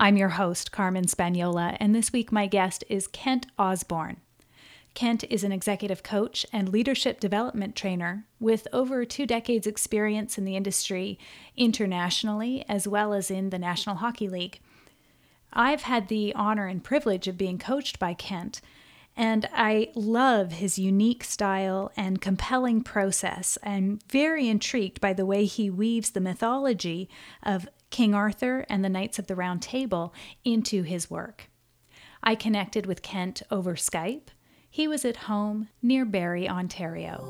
I'm your host, Carmen Spagnola, and this week my guest is Kent Osborne. Kent is an executive coach and leadership development trainer with over two decades' experience in the industry internationally as well as in the National Hockey League. I've had the honor and privilege of being coached by Kent, and I love his unique style and compelling process. I'm very intrigued by the way he weaves the mythology of King Arthur and the Knights of the Round Table into his work. I connected with Kent over Skype. He was at home near Barrie, Ontario.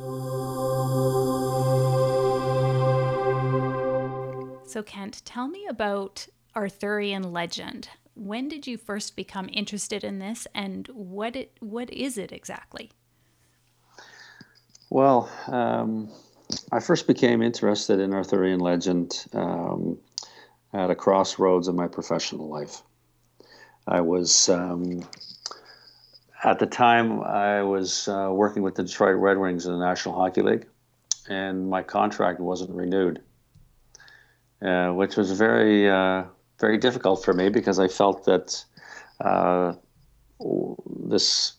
So, Kent, tell me about Arthurian legend. When did you first become interested in this, and what it what is it exactly? Well, um, I first became interested in Arthurian legend um, at a crossroads in my professional life. I was, um, at the time, I was uh, working with the Detroit Red Wings in the National Hockey League, and my contract wasn't renewed, uh, which was very, uh, very difficult for me because I felt that uh, this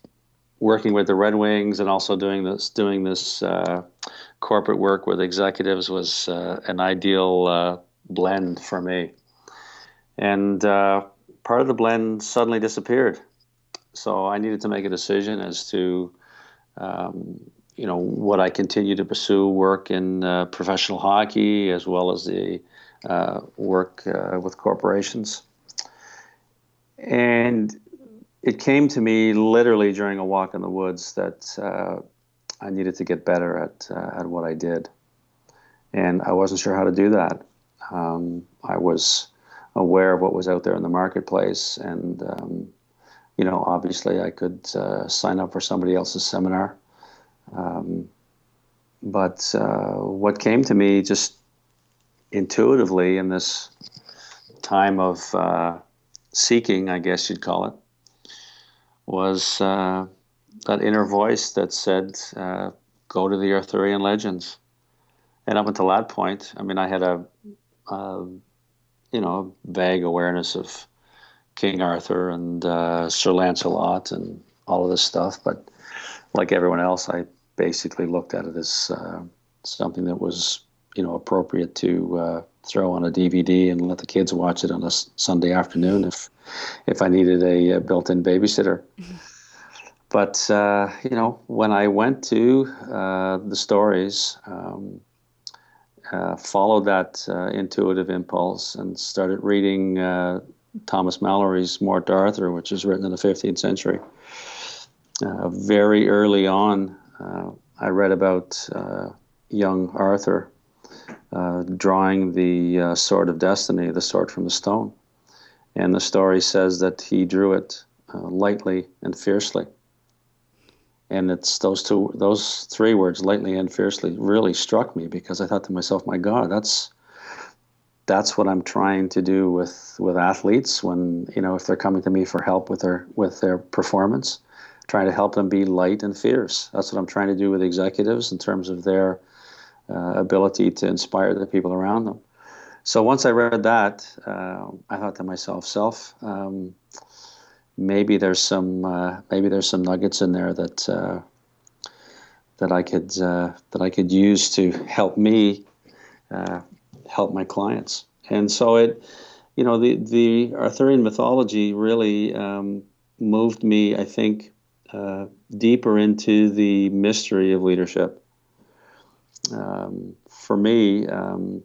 working with the Red Wings and also doing this, doing this uh, corporate work with executives was uh, an ideal blend for me. And uh, part of the blend suddenly disappeared. So I needed to make a decision as to, um, you know, what I continue to pursue work in uh, professional hockey as well as the uh, work uh, with corporations. And it came to me literally during a walk in the woods that uh, I needed to get better at uh, at what I did, and I wasn't sure how to do that. Um, I was aware of what was out there in the marketplace, and um, you know, obviously, I could uh, sign up for somebody else's seminar. Um, but uh, what came to me just intuitively in this time of uh, seeking, I guess you'd call it, was uh, that inner voice that said, uh, "Go to the Arthurian legends." And up until that point, I mean, I had a uh, you know, vague awareness of King Arthur and uh, Sir Lancelot and all of this stuff. But like everyone else, I basically looked at it as uh, something that was, you know, appropriate to uh, throw on a DVD and let the kids watch it on a Sunday afternoon if if I needed a, a built-in babysitter. Mm-hmm. But uh, you know, when I went to uh, the stories. Um, uh, followed that uh, intuitive impulse and started reading uh, Thomas Malory's Morte d'Arthur, which was written in the 15th century. Uh, very early on, uh, I read about young Arthur drawing the sword of destiny, the sword from the stone. And the story says that he drew it lightly and fiercely and it's those two those three words lightly and fiercely really struck me because i thought to myself my god that's that's what i'm trying to do with with athletes when you know if they're coming to me for help with their with their performance trying to help them be light and fierce. That's what i'm trying to do with executives in terms of their uh, ability to inspire the people around them. So once i read that uh, i thought to myself self um, maybe there's some uh, maybe there's some nuggets in there that uh, that I could uh, that I could use to help me uh, help my clients. And so it, you know, the the Arthurian mythology really um, moved me. I think uh, deeper into the mystery of leadership. Um, for me, um,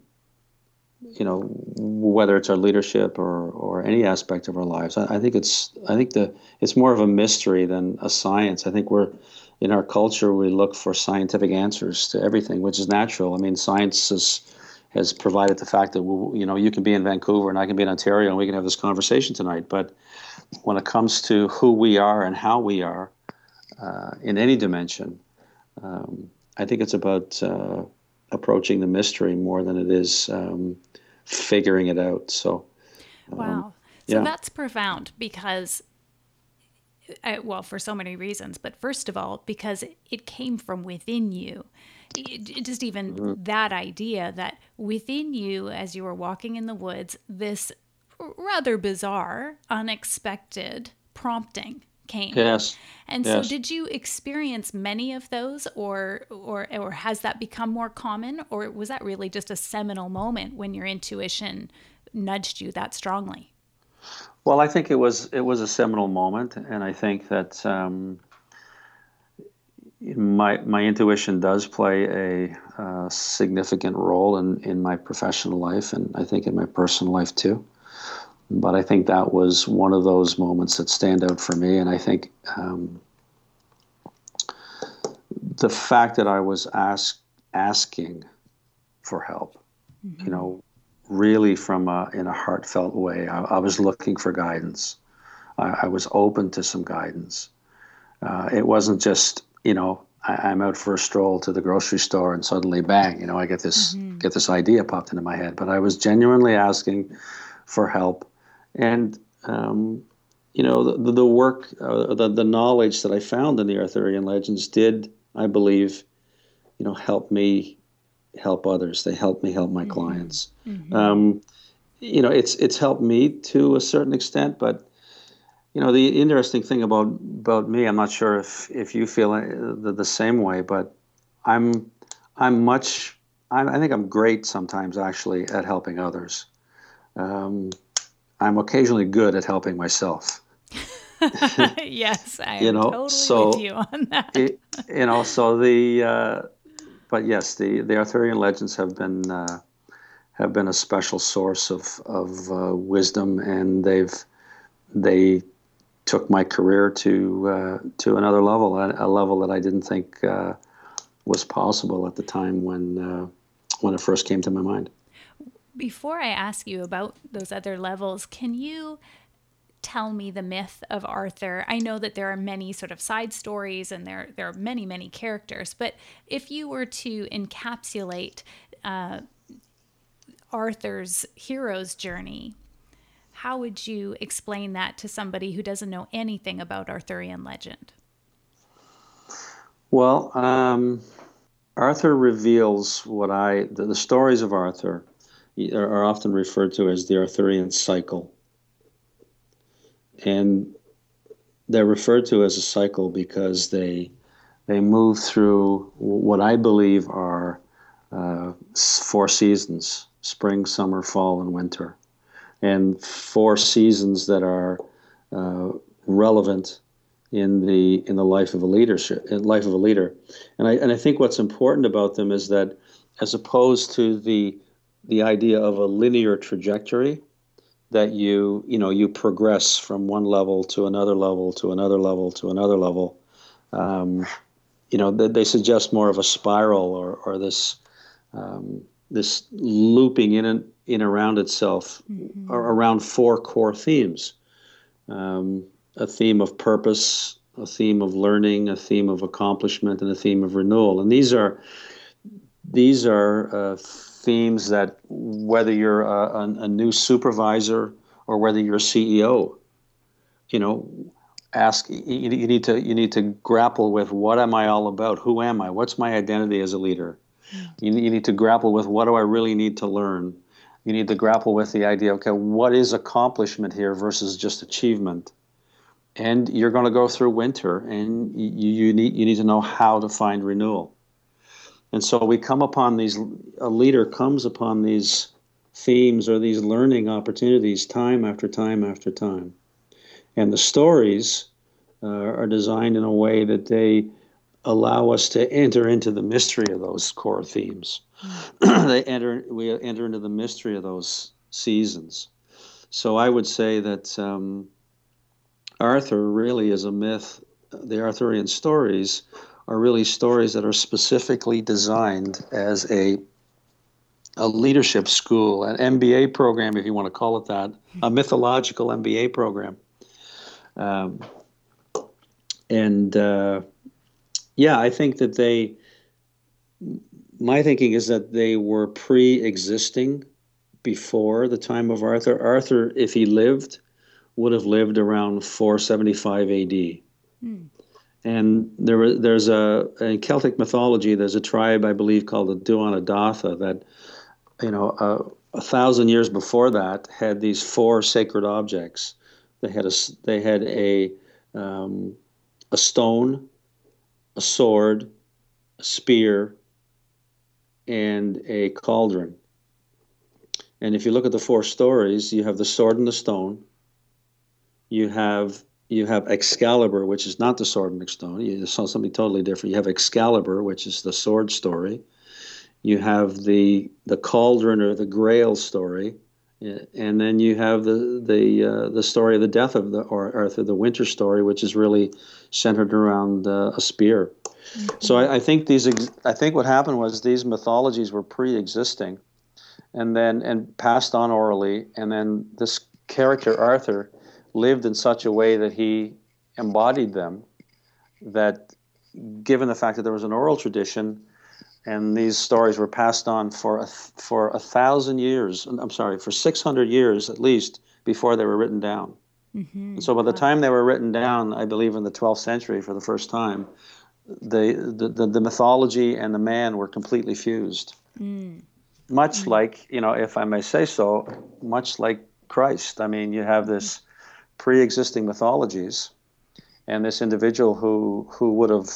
you know, whether it's our leadership or, or any aspect of our lives. I, I, think it's I think the it's more of a mystery than a science. I think we're in our culture we look for scientific answers to everything, which is natural. I mean, science is, has provided the fact that you know you can be in Vancouver and I can be in Ontario and we can have this conversation tonight. But when it comes to who we are and how we are uh, in any dimension, um, I think it's about uh, approaching the mystery more than it is um, figuring it out. So, um, wow. So yeah. that's profound because, I, uh, well, for so many reasons. But first of all, because it came from within you. It, just even mm-hmm. that idea that within you, as you were walking in the woods, this rather bizarre, unexpected prompting came. Yes. And yes. so did you experience many of those or or or has that become more common or was that really just a seminal moment when your intuition nudged you that strongly? Well, I think it was it was a seminal moment and I think that um, my my intuition does play a uh, significant role in, in my professional life and I think in my personal life too but I think that was one of those moments that stand out for me. And I think um, the fact that I was ask, asking for help, mm-hmm. you know, really from a, in a heartfelt way, I, I was looking for guidance. I, I, was open to some guidance. Uh, it wasn't just, you know, I, am out for a stroll to the grocery store and suddenly, bang, you know, I get this mm-hmm. get this idea popped into my head. But I was genuinely asking for help and um, you know the, the work, uh, the the knowledge that I found in the Arthurian legends did, I believe, you know, help me help others. They helped me help my mm-hmm. clients. Mm-hmm. Um, you know, it's it's helped me to a certain extent, but you know, the interesting thing about about me, I'm not sure if if you feel the, the same way, but I'm I'm much I, I think I'm great sometimes actually at helping others. Um, I'm occasionally good at helping myself. yes, I you know, totally so, with you on that. it, you know, so the uh, but yes, the the Arthurian legends have been uh, have been a special source of of uh, wisdom, and they've they took my career to uh, to another level, a, level that I didn't think uh, was possible at the time when uh, when it first came to my mind before I ask you about those other levels, can you tell me the myth of Arthur? I know that there are many sort of side stories and there there are many many characters, but if you were to encapsulate uh, Arthur's hero's journey, how would you explain that to somebody who doesn't know anything about Arthurian legend? Well, um, Arthur reveals what I the, the stories of Arthur are often referred to as the Arthurian cycle. And they're referred to as a cycle because they they move through what I believe are uh, four seasons: spring, summer, fall, and winter, and four seasons that are uh, relevant in the in the life of a leadership life of a leader. And I and I think what's important about them is that as opposed to the the idea of a linear trajectory that you you know you progress from one level to another level to another level to another level. Um, you know they, they, suggest more of a spiral or, or this um, this looping in and in around itself mm-hmm. around four core themes. Um, a theme of purpose a theme of learning a theme of accomplishment and a theme of renewal. And these are these are uh, themes that whether you're a, a, a new supervisor or whether you're a CEO, you know, ask you, you, need to you need to grapple with what am I all about? Who am I? What's my identity as a leader? You, you need to grapple with what do I really need to learn? You need to grapple with the idea, okay, what is accomplishment here versus just achievement? And you're going to go through winter, and you, you need you need to know how to find renewal. And so we come upon these, a leader comes upon these themes or these learning opportunities time after time after time. And the stories uh, are designed in a way that they allow us to enter into the mystery of those core themes. They enter, we enter into the mystery of those seasons. So I would say that um, Arthur really is a myth. The Arthurian stories are really stories that are specifically designed as a a leadership school, an MBA program, if you want to call it that, a mythological MBA program. Um, and uh, yeah, I think that they, my thinking is that they were pre existing before the time of Arthur. Arthur, if he lived, would have lived around 475 AD. Mm. And there, there's a in Celtic mythology. There's a tribe I believe called the Duonodatha that, you know, uh, a thousand years before that had these four sacred objects. They had a they had a um, a stone, a sword, a spear, and a cauldron. And if you look at the four stories, you have the sword and the stone. You have you have Excalibur, which is not the sword and the stone. You saw something totally different. You have Excalibur, which is the sword story. You have the the cauldron or the Grail story, and then you have the the uh, the story of the death of the or Arthur, the Winter story, which is really centered around uh, a spear. Mm-hmm. So I, I, think these ex- I think what happened was these mythologies were pre-existing, and then and passed on orally, and then this character Arthur lived in such a way that he embodied them. That, given the fact that there was an oral tradition and these stories were passed on for a, for a thousand years. I'm sorry, for 600 years at least before they were written down. Mm-hmm. And so by the time they were written down, I believe in the 12th century for the first time, the, the, the, the mythology and the man were completely fused. Mm. Much mm. like, you know, if I may say so, much like Christ. I mean, you have this pre existing mythologies and this individual who, who would have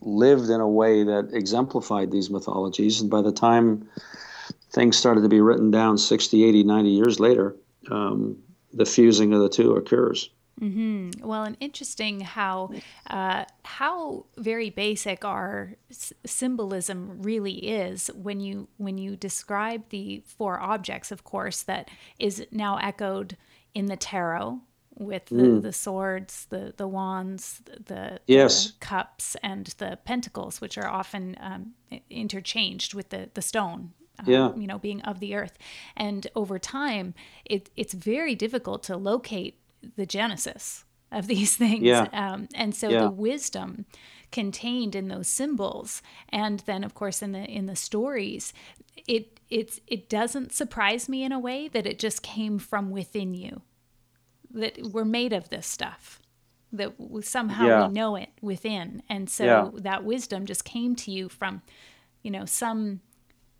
lived in a way that exemplified these mythologies. And by the time things started to be written down 60, 80, 90 years later, um, the fusing of the two occurs. Mm-hmm. Well, and interesting how uh, how very basic our s- symbolism really is when you when you describe the four objects. Of course, that is now echoed in the tarot with the, mm. the swords, the the wands, the, yes. the, cups, and the pentacles, which are often um, interchanged with the the stone. Um, yeah. you know, being of the earth, and over time, it it's very difficult to locate the genesis of these things. Yeah. Um, and so yeah. the wisdom contained in those symbols, and then of course in the in the stories, it it's it doesn't surprise me in a way that it just came from within you that we're made of this stuff that somehow yeah. we know it within and so yeah. that wisdom just came to you from you know some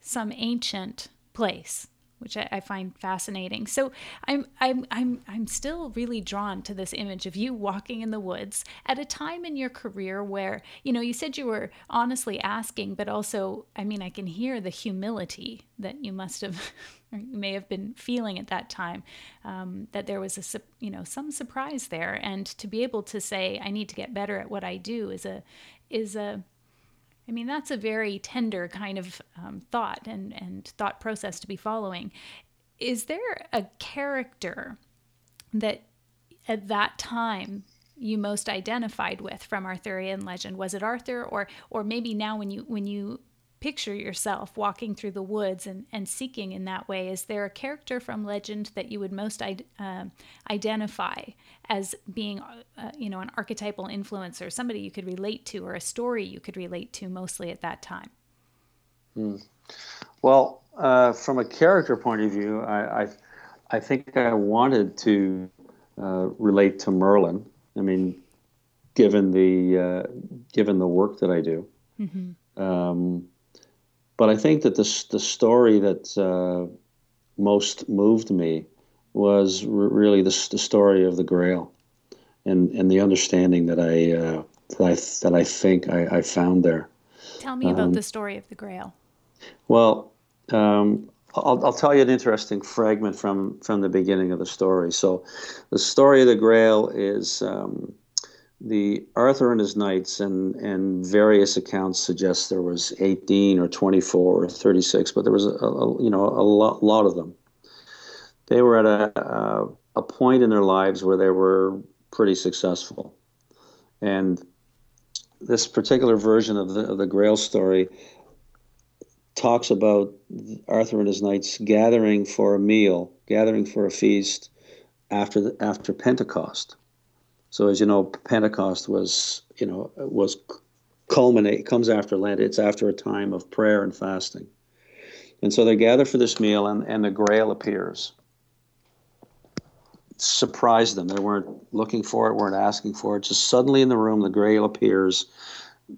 some ancient place which I, I, find fascinating. So I'm I'm I'm I'm still really drawn to this image of you walking in the woods at a time in your career where you know you said you were honestly asking, but also I mean I can hear the humility that you must have may have been feeling at that time um, that there was a you know some surprise there, and to be able to say I need to get better at what I do is a is a I mean, that's a very tender kind of um, thought and, and thought process to be following. Is there a character that at that time you most identified with from Arthurian legend? Was it Arthur, or or maybe now when you when you picture yourself walking through the woods and, and seeking in that way? Is there a character from legend that you would most uh, identify as being, uh, you know, an archetypal influencer, somebody you could relate to, or a story you could relate to mostly at that time? Hmm. Well, uh, from a character point of view, I, I, I think I wanted to uh, relate to Merlin. I mean, given the uh, given the work that I do. Mm-hmm. Um, but I think that the the story that uh, most moved me was r- really the, the story of the Grail, and and the understanding that I uh, that I that I think I, I found there. Tell me um, about the story of the Grail. Well, um, I'll, I'll tell you an interesting fragment from from the beginning of the story. So, the story of the Grail is. Um, the Arthur and his knights and and various accounts suggest there was 18 or 24 or 36, but there was a, a you know a lot, lot, of them. They were at a, a, a point in their lives where they were pretty successful, and this particular version of the of the Grail story talks about Arthur and his knights gathering for a meal, gathering for a feast after the, after Pentecost. So as you know, Pentecost was you know was culminate comes after Lent. It's after a time of prayer and fasting, and so they gather for this meal, and and the Grail appears. Surprised them. They weren't looking for it, weren't asking for it. Just suddenly in the room, the Grail appears,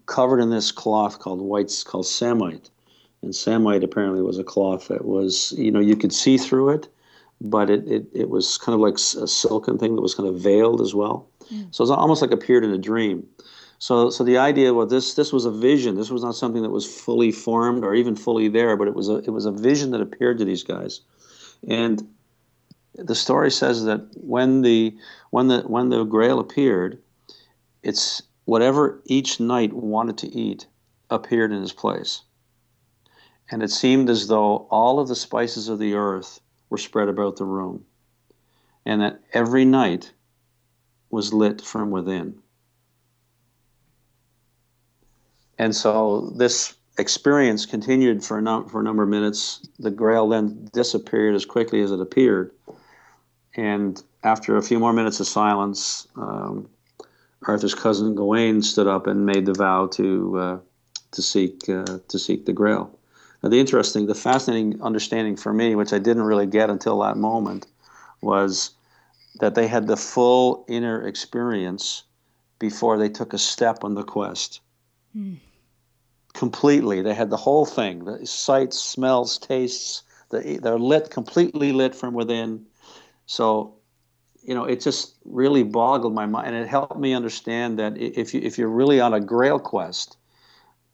covered in this cloth called white, called samite and samite apparently was a cloth that was you know you could see through it but it, it, it was kind of like a silken thing that was kind of veiled as well mm. so it's almost like appeared in a dream. So so the idea was this this was a vision. This was not something that was fully formed or even fully there but it was a it was a vision that appeared to these guys. And the story says that when the when the when the grail appeared it's whatever each knight wanted to eat appeared in his place. And it seemed as though all of the spices of the earth were spread about the room, and that every knight was lit from within. And so this experience continued for a, num- for a number of minutes. The grail then disappeared as quickly as it appeared. And after a few more minutes of silence, um, Arthur's cousin Gawain stood up and made the vow to uh, to seek uh, to seek the Grail. Now, the interesting, the fascinating understanding for me, which I didn't really get until that moment, was that they had the full inner experience before they took a step on the quest. Mm. Completely, they had the whole thing: the sights, smells, tastes. The, they're lit, completely lit from within. So, you know, it just really boggled my mind, and it helped me understand that if you if you're really on a Grail quest,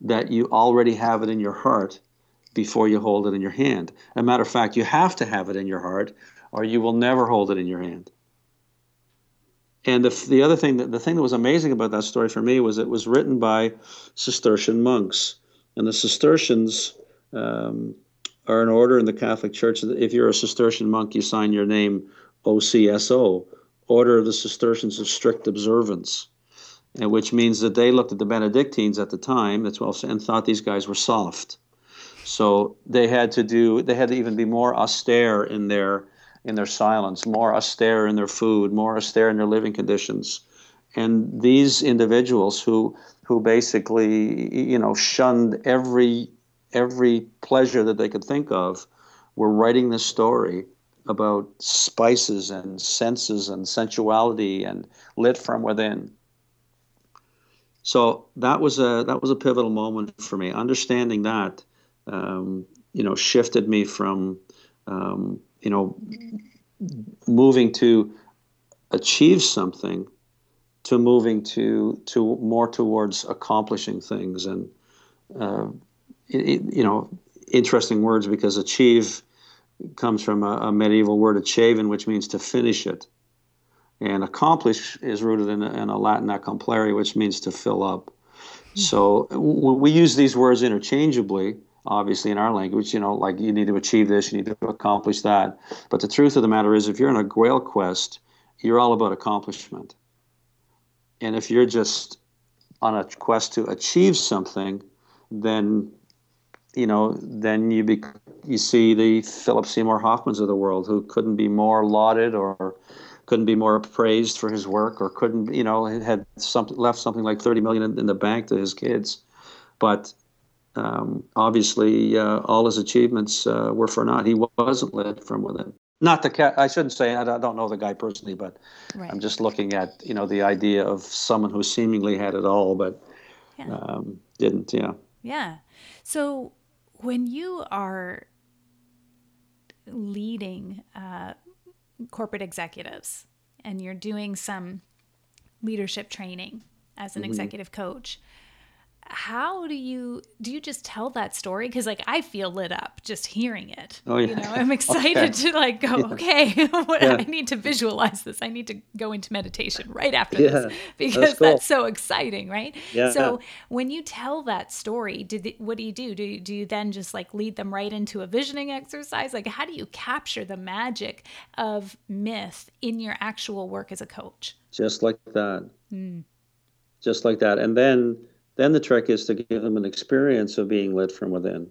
that you already have it in your heart before you hold it in your hand. As a matter of fact, you have to have it in your heart, or you will never hold it in your hand. And the, the other thing that the thing that was amazing about that story for me was it was written by Cistercian monks, and the Cistercians um, are an order in the Catholic Church. If you're a Cistercian monk, you sign your name OCSO, Order of the Cistercians of Strict Observance, and which means that they looked at the Benedictines at the time, that's well, and thought these guys were soft so they had to do they had to even be more austere in their in their silence, more austere in their food, more austere in their living conditions. And these individuals who who basically you know shunned every every pleasure that they could think of were writing this story about spices and senses and sensuality and lit from within. So that was a that was a pivotal moment for me. Understanding that um, you know, shifted me from, um, you know, moving to achieve something to moving to to more towards accomplishing things. And uh, it, you know interesting words because achieve comes from a, a medieval word achievin which means to finish it. And accomplish is rooted in a, in a latin accomplere which means to fill up. Mm-hmm. so we use these words interchangeably obviously in our language you know like you need to achieve this you need to accomplish that. But the truth of the matter is if you're in a grail quest you're all about accomplishment. And if you're just on a quest to achieve something then you know then you be you see the philip seymour hoffmans of the world who couldn't be more lauded or couldn't be more praised for his work or couldn't you know had left something like 30 million in, in the bank to his kids. But um, obviously uh, all his achievements uh, were for naught. He wasn't led from within. Not the cat. I shouldn't say. I don't know the guy personally, but right. I'm just looking at you know the idea of someone who seemingly had it all, but yeah. um, didn't. Yeah. Yeah. So when you are leading uh, corporate executives and you're doing some leadership training as an mm-hmm. executive coach how do you do you just tell that story because like i feel lit up just hearing it oh yeah you know i'm excited okay. to like go yeah. okay yeah. i need to visualize this i need to go into meditation right after yeah. this because that's, cool. that's, so exciting right yeah so when you tell that story did what do you do do you, do you then just like lead them right into a visioning exercise like how do you capture the magic of myth in your actual work as a coach just like that mm. just like that and then then the trick is to give them an experience of being lit from within.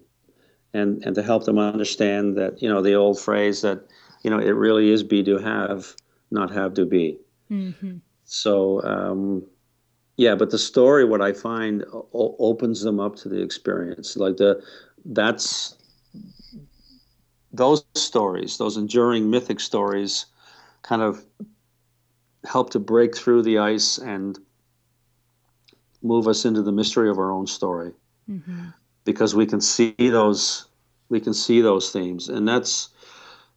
and and to help them understand that you know the old phrase that you know it really is be to have, not have to be. Mm-hmm. So um, yeah, but the story, what I find, o- opens them up to the experience. Like the that's those stories, those enduring mythic stories, kind of help to break through the ice and move us into the mystery of our own story. Mm-hmm. because we can see those we can see those themes. And that's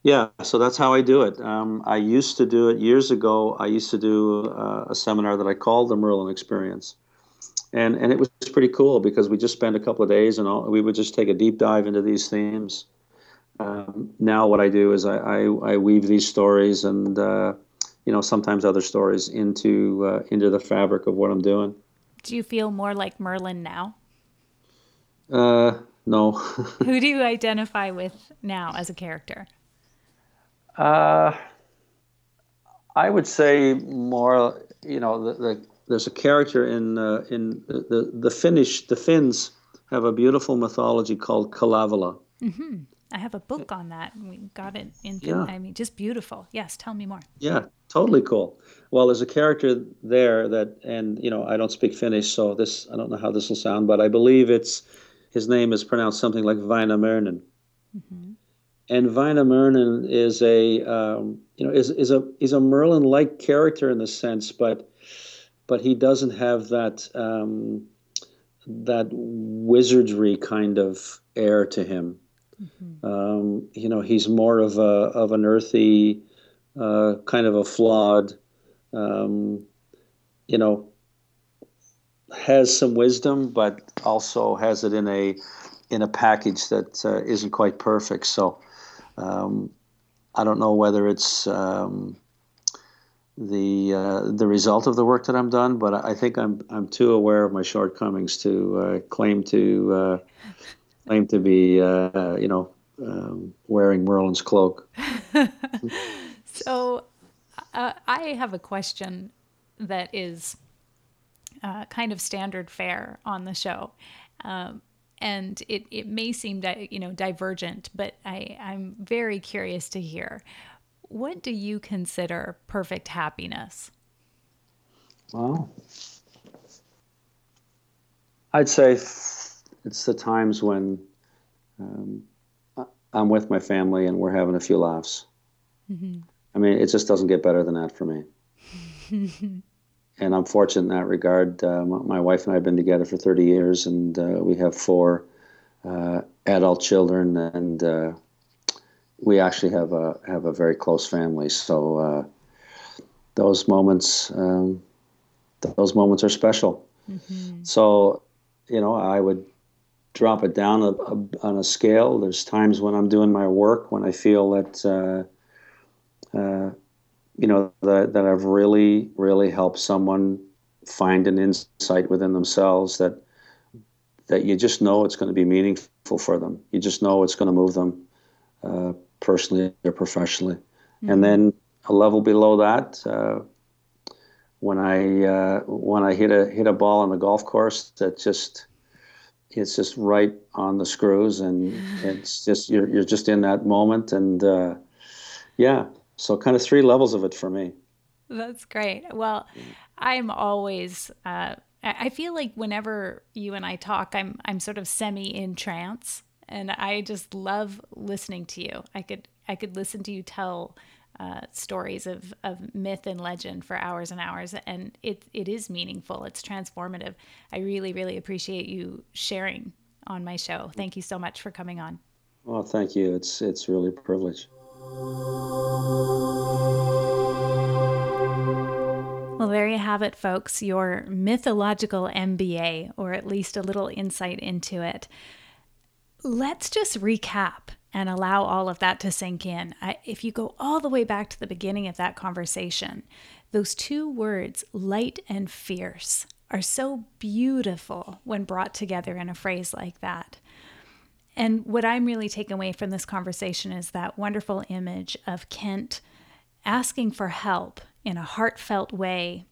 yeah so that's how i do it. Um, i used to do it years ago. I used to do uh, a seminar that i called the merlin experience. And and it was pretty cool because we just spent a couple of days and all, we would just take a deep dive into these themes. Um, now what i do is I, I, I weave these stories and uh, you know sometimes other stories into uh, into the fabric of what i'm doing do you feel more like merlin now uh no who do you identify with now as a character uh, I would say more. You know, the, the there's a character in uh, in the, the, the Finnish the Finns have a beautiful mythology called Kalevala. Mm-hmm. I have a book on that. We got it in. Yeah. I mean, just beautiful. Yes, tell me more. Yeah, totally cool. Well, there's a character there that, and you know, I don't speak Finnish, so this I don't know how this will sound, but I believe it's his name is pronounced something like Väinämöinen. Mm-hmm and Väinämöinen is a um, you know is is a is a Merlin like character in the sense, but but he doesn't have that um, that wizardry kind of air to him. Mm-hmm. Um, you know, he's more of a of an earthy, uh, kind of a flawed, um, you know, has some wisdom, but also has it in a in a package that uh, not quite perfect. So um, I don't know whether it's um, the uh, the result of the work that I'm done, but I think I'm I'm too aware of my shortcomings to uh, claim to uh, claim to be uh, you know um, wearing Merlin's cloak. so uh, I have a question that is uh, kind of standard fare on the show. Um, and it, it may seem di- you know divergent but I, i'm very curious to hear what do you consider perfect happiness well i'd say it's the times when um, i'm with my family and we're having a few laughs mm-hmm. i mean it just doesn't get better than that for me and I'm fortunate in that regard. Uh, my wife and I have been together for 30 years, and uh, we have four uh, adult children, and uh, we actually have a have a very close family. So uh, those moments, um, those moments are special. Mm-hmm. So, you know, I would drop it down a, a, on a scale. There's times when I'm doing my work when I feel that uh, you know that that I've really really helped someone find an insight within themselves that that you just know it's going to be meaningful for them. You just know it's going to move them uh, personally or professionally. Mm-hmm. And then a level below that, uh, when I uh, when I hit a hit a ball on the golf course that just it's just right on the screws and it's just you're you're just in that moment and uh, yeah so kind of three levels of it for me. That's great. Well, I'm always. Uh, I feel like whenever you and I talk, I'm I'm sort of semi in trance, and I just love listening to you. I could I could listen to you tell uh, stories of, of myth and legend for hours and hours, and it it is meaningful. It's transformative. I really really appreciate you sharing on my show. Thank you so much for coming on. Well, thank you. It's it's really a privilege. Well, there you have it, folks, your mythological MBA, or at least a little insight into it. Let's just recap and allow all of that to sink in. I, if you go all the way back to the beginning of that conversation, those two words, light and fierce, are so beautiful when brought together in a phrase like that. And what I'm really taking away from this conversation is that wonderful image of Kent asking for help in a heartfelt way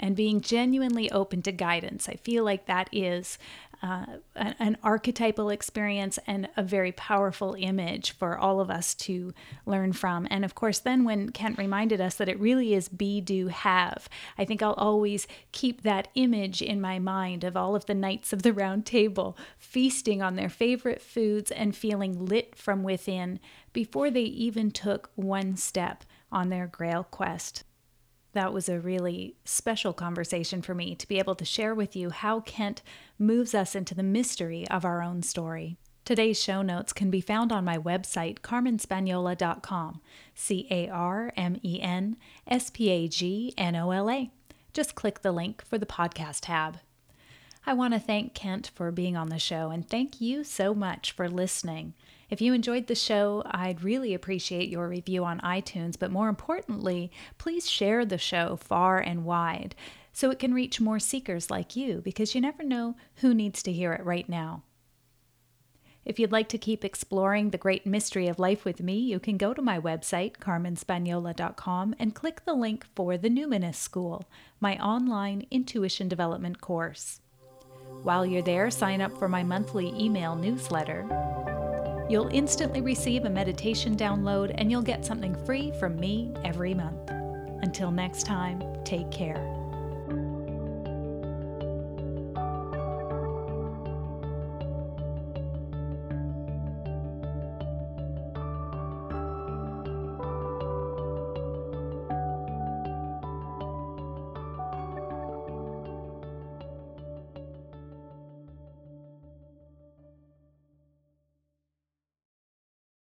and being genuinely open to guidance. I feel like that is uh, an, archetypal experience and a very powerful image for all of us to learn from. And of course, then when Kent reminded us that it really is be, do, have, I think I'll always keep that image in my mind of all of the knights of the round table feasting on their favorite foods and feeling lit from within before they even took one step on their grail quest that was a really special conversation for me to be able to share with you how Kent moves us into the mystery of our own story. Today's show notes can be found on my website, carmenspagnola.com. C A R M E N S P A G N O L A. Just click the link for the podcast tab. I want to thank Kent for being on the show and thank you so much for listening. If you enjoyed the show, I'd really appreciate your review on iTunes, but more importantly, please share the show far and wide so it can reach more seekers like you because you never know who needs to hear it right now. If you'd like to keep exploring the great mystery of life with me, you can go to my website, carmenspagnola.com, and click the link for the Numinous School, my online intuition development course. While you're there, sign up for my monthly email newsletter. You'll instantly receive a meditation download and you'll get something free from me every month. Until next time, take care.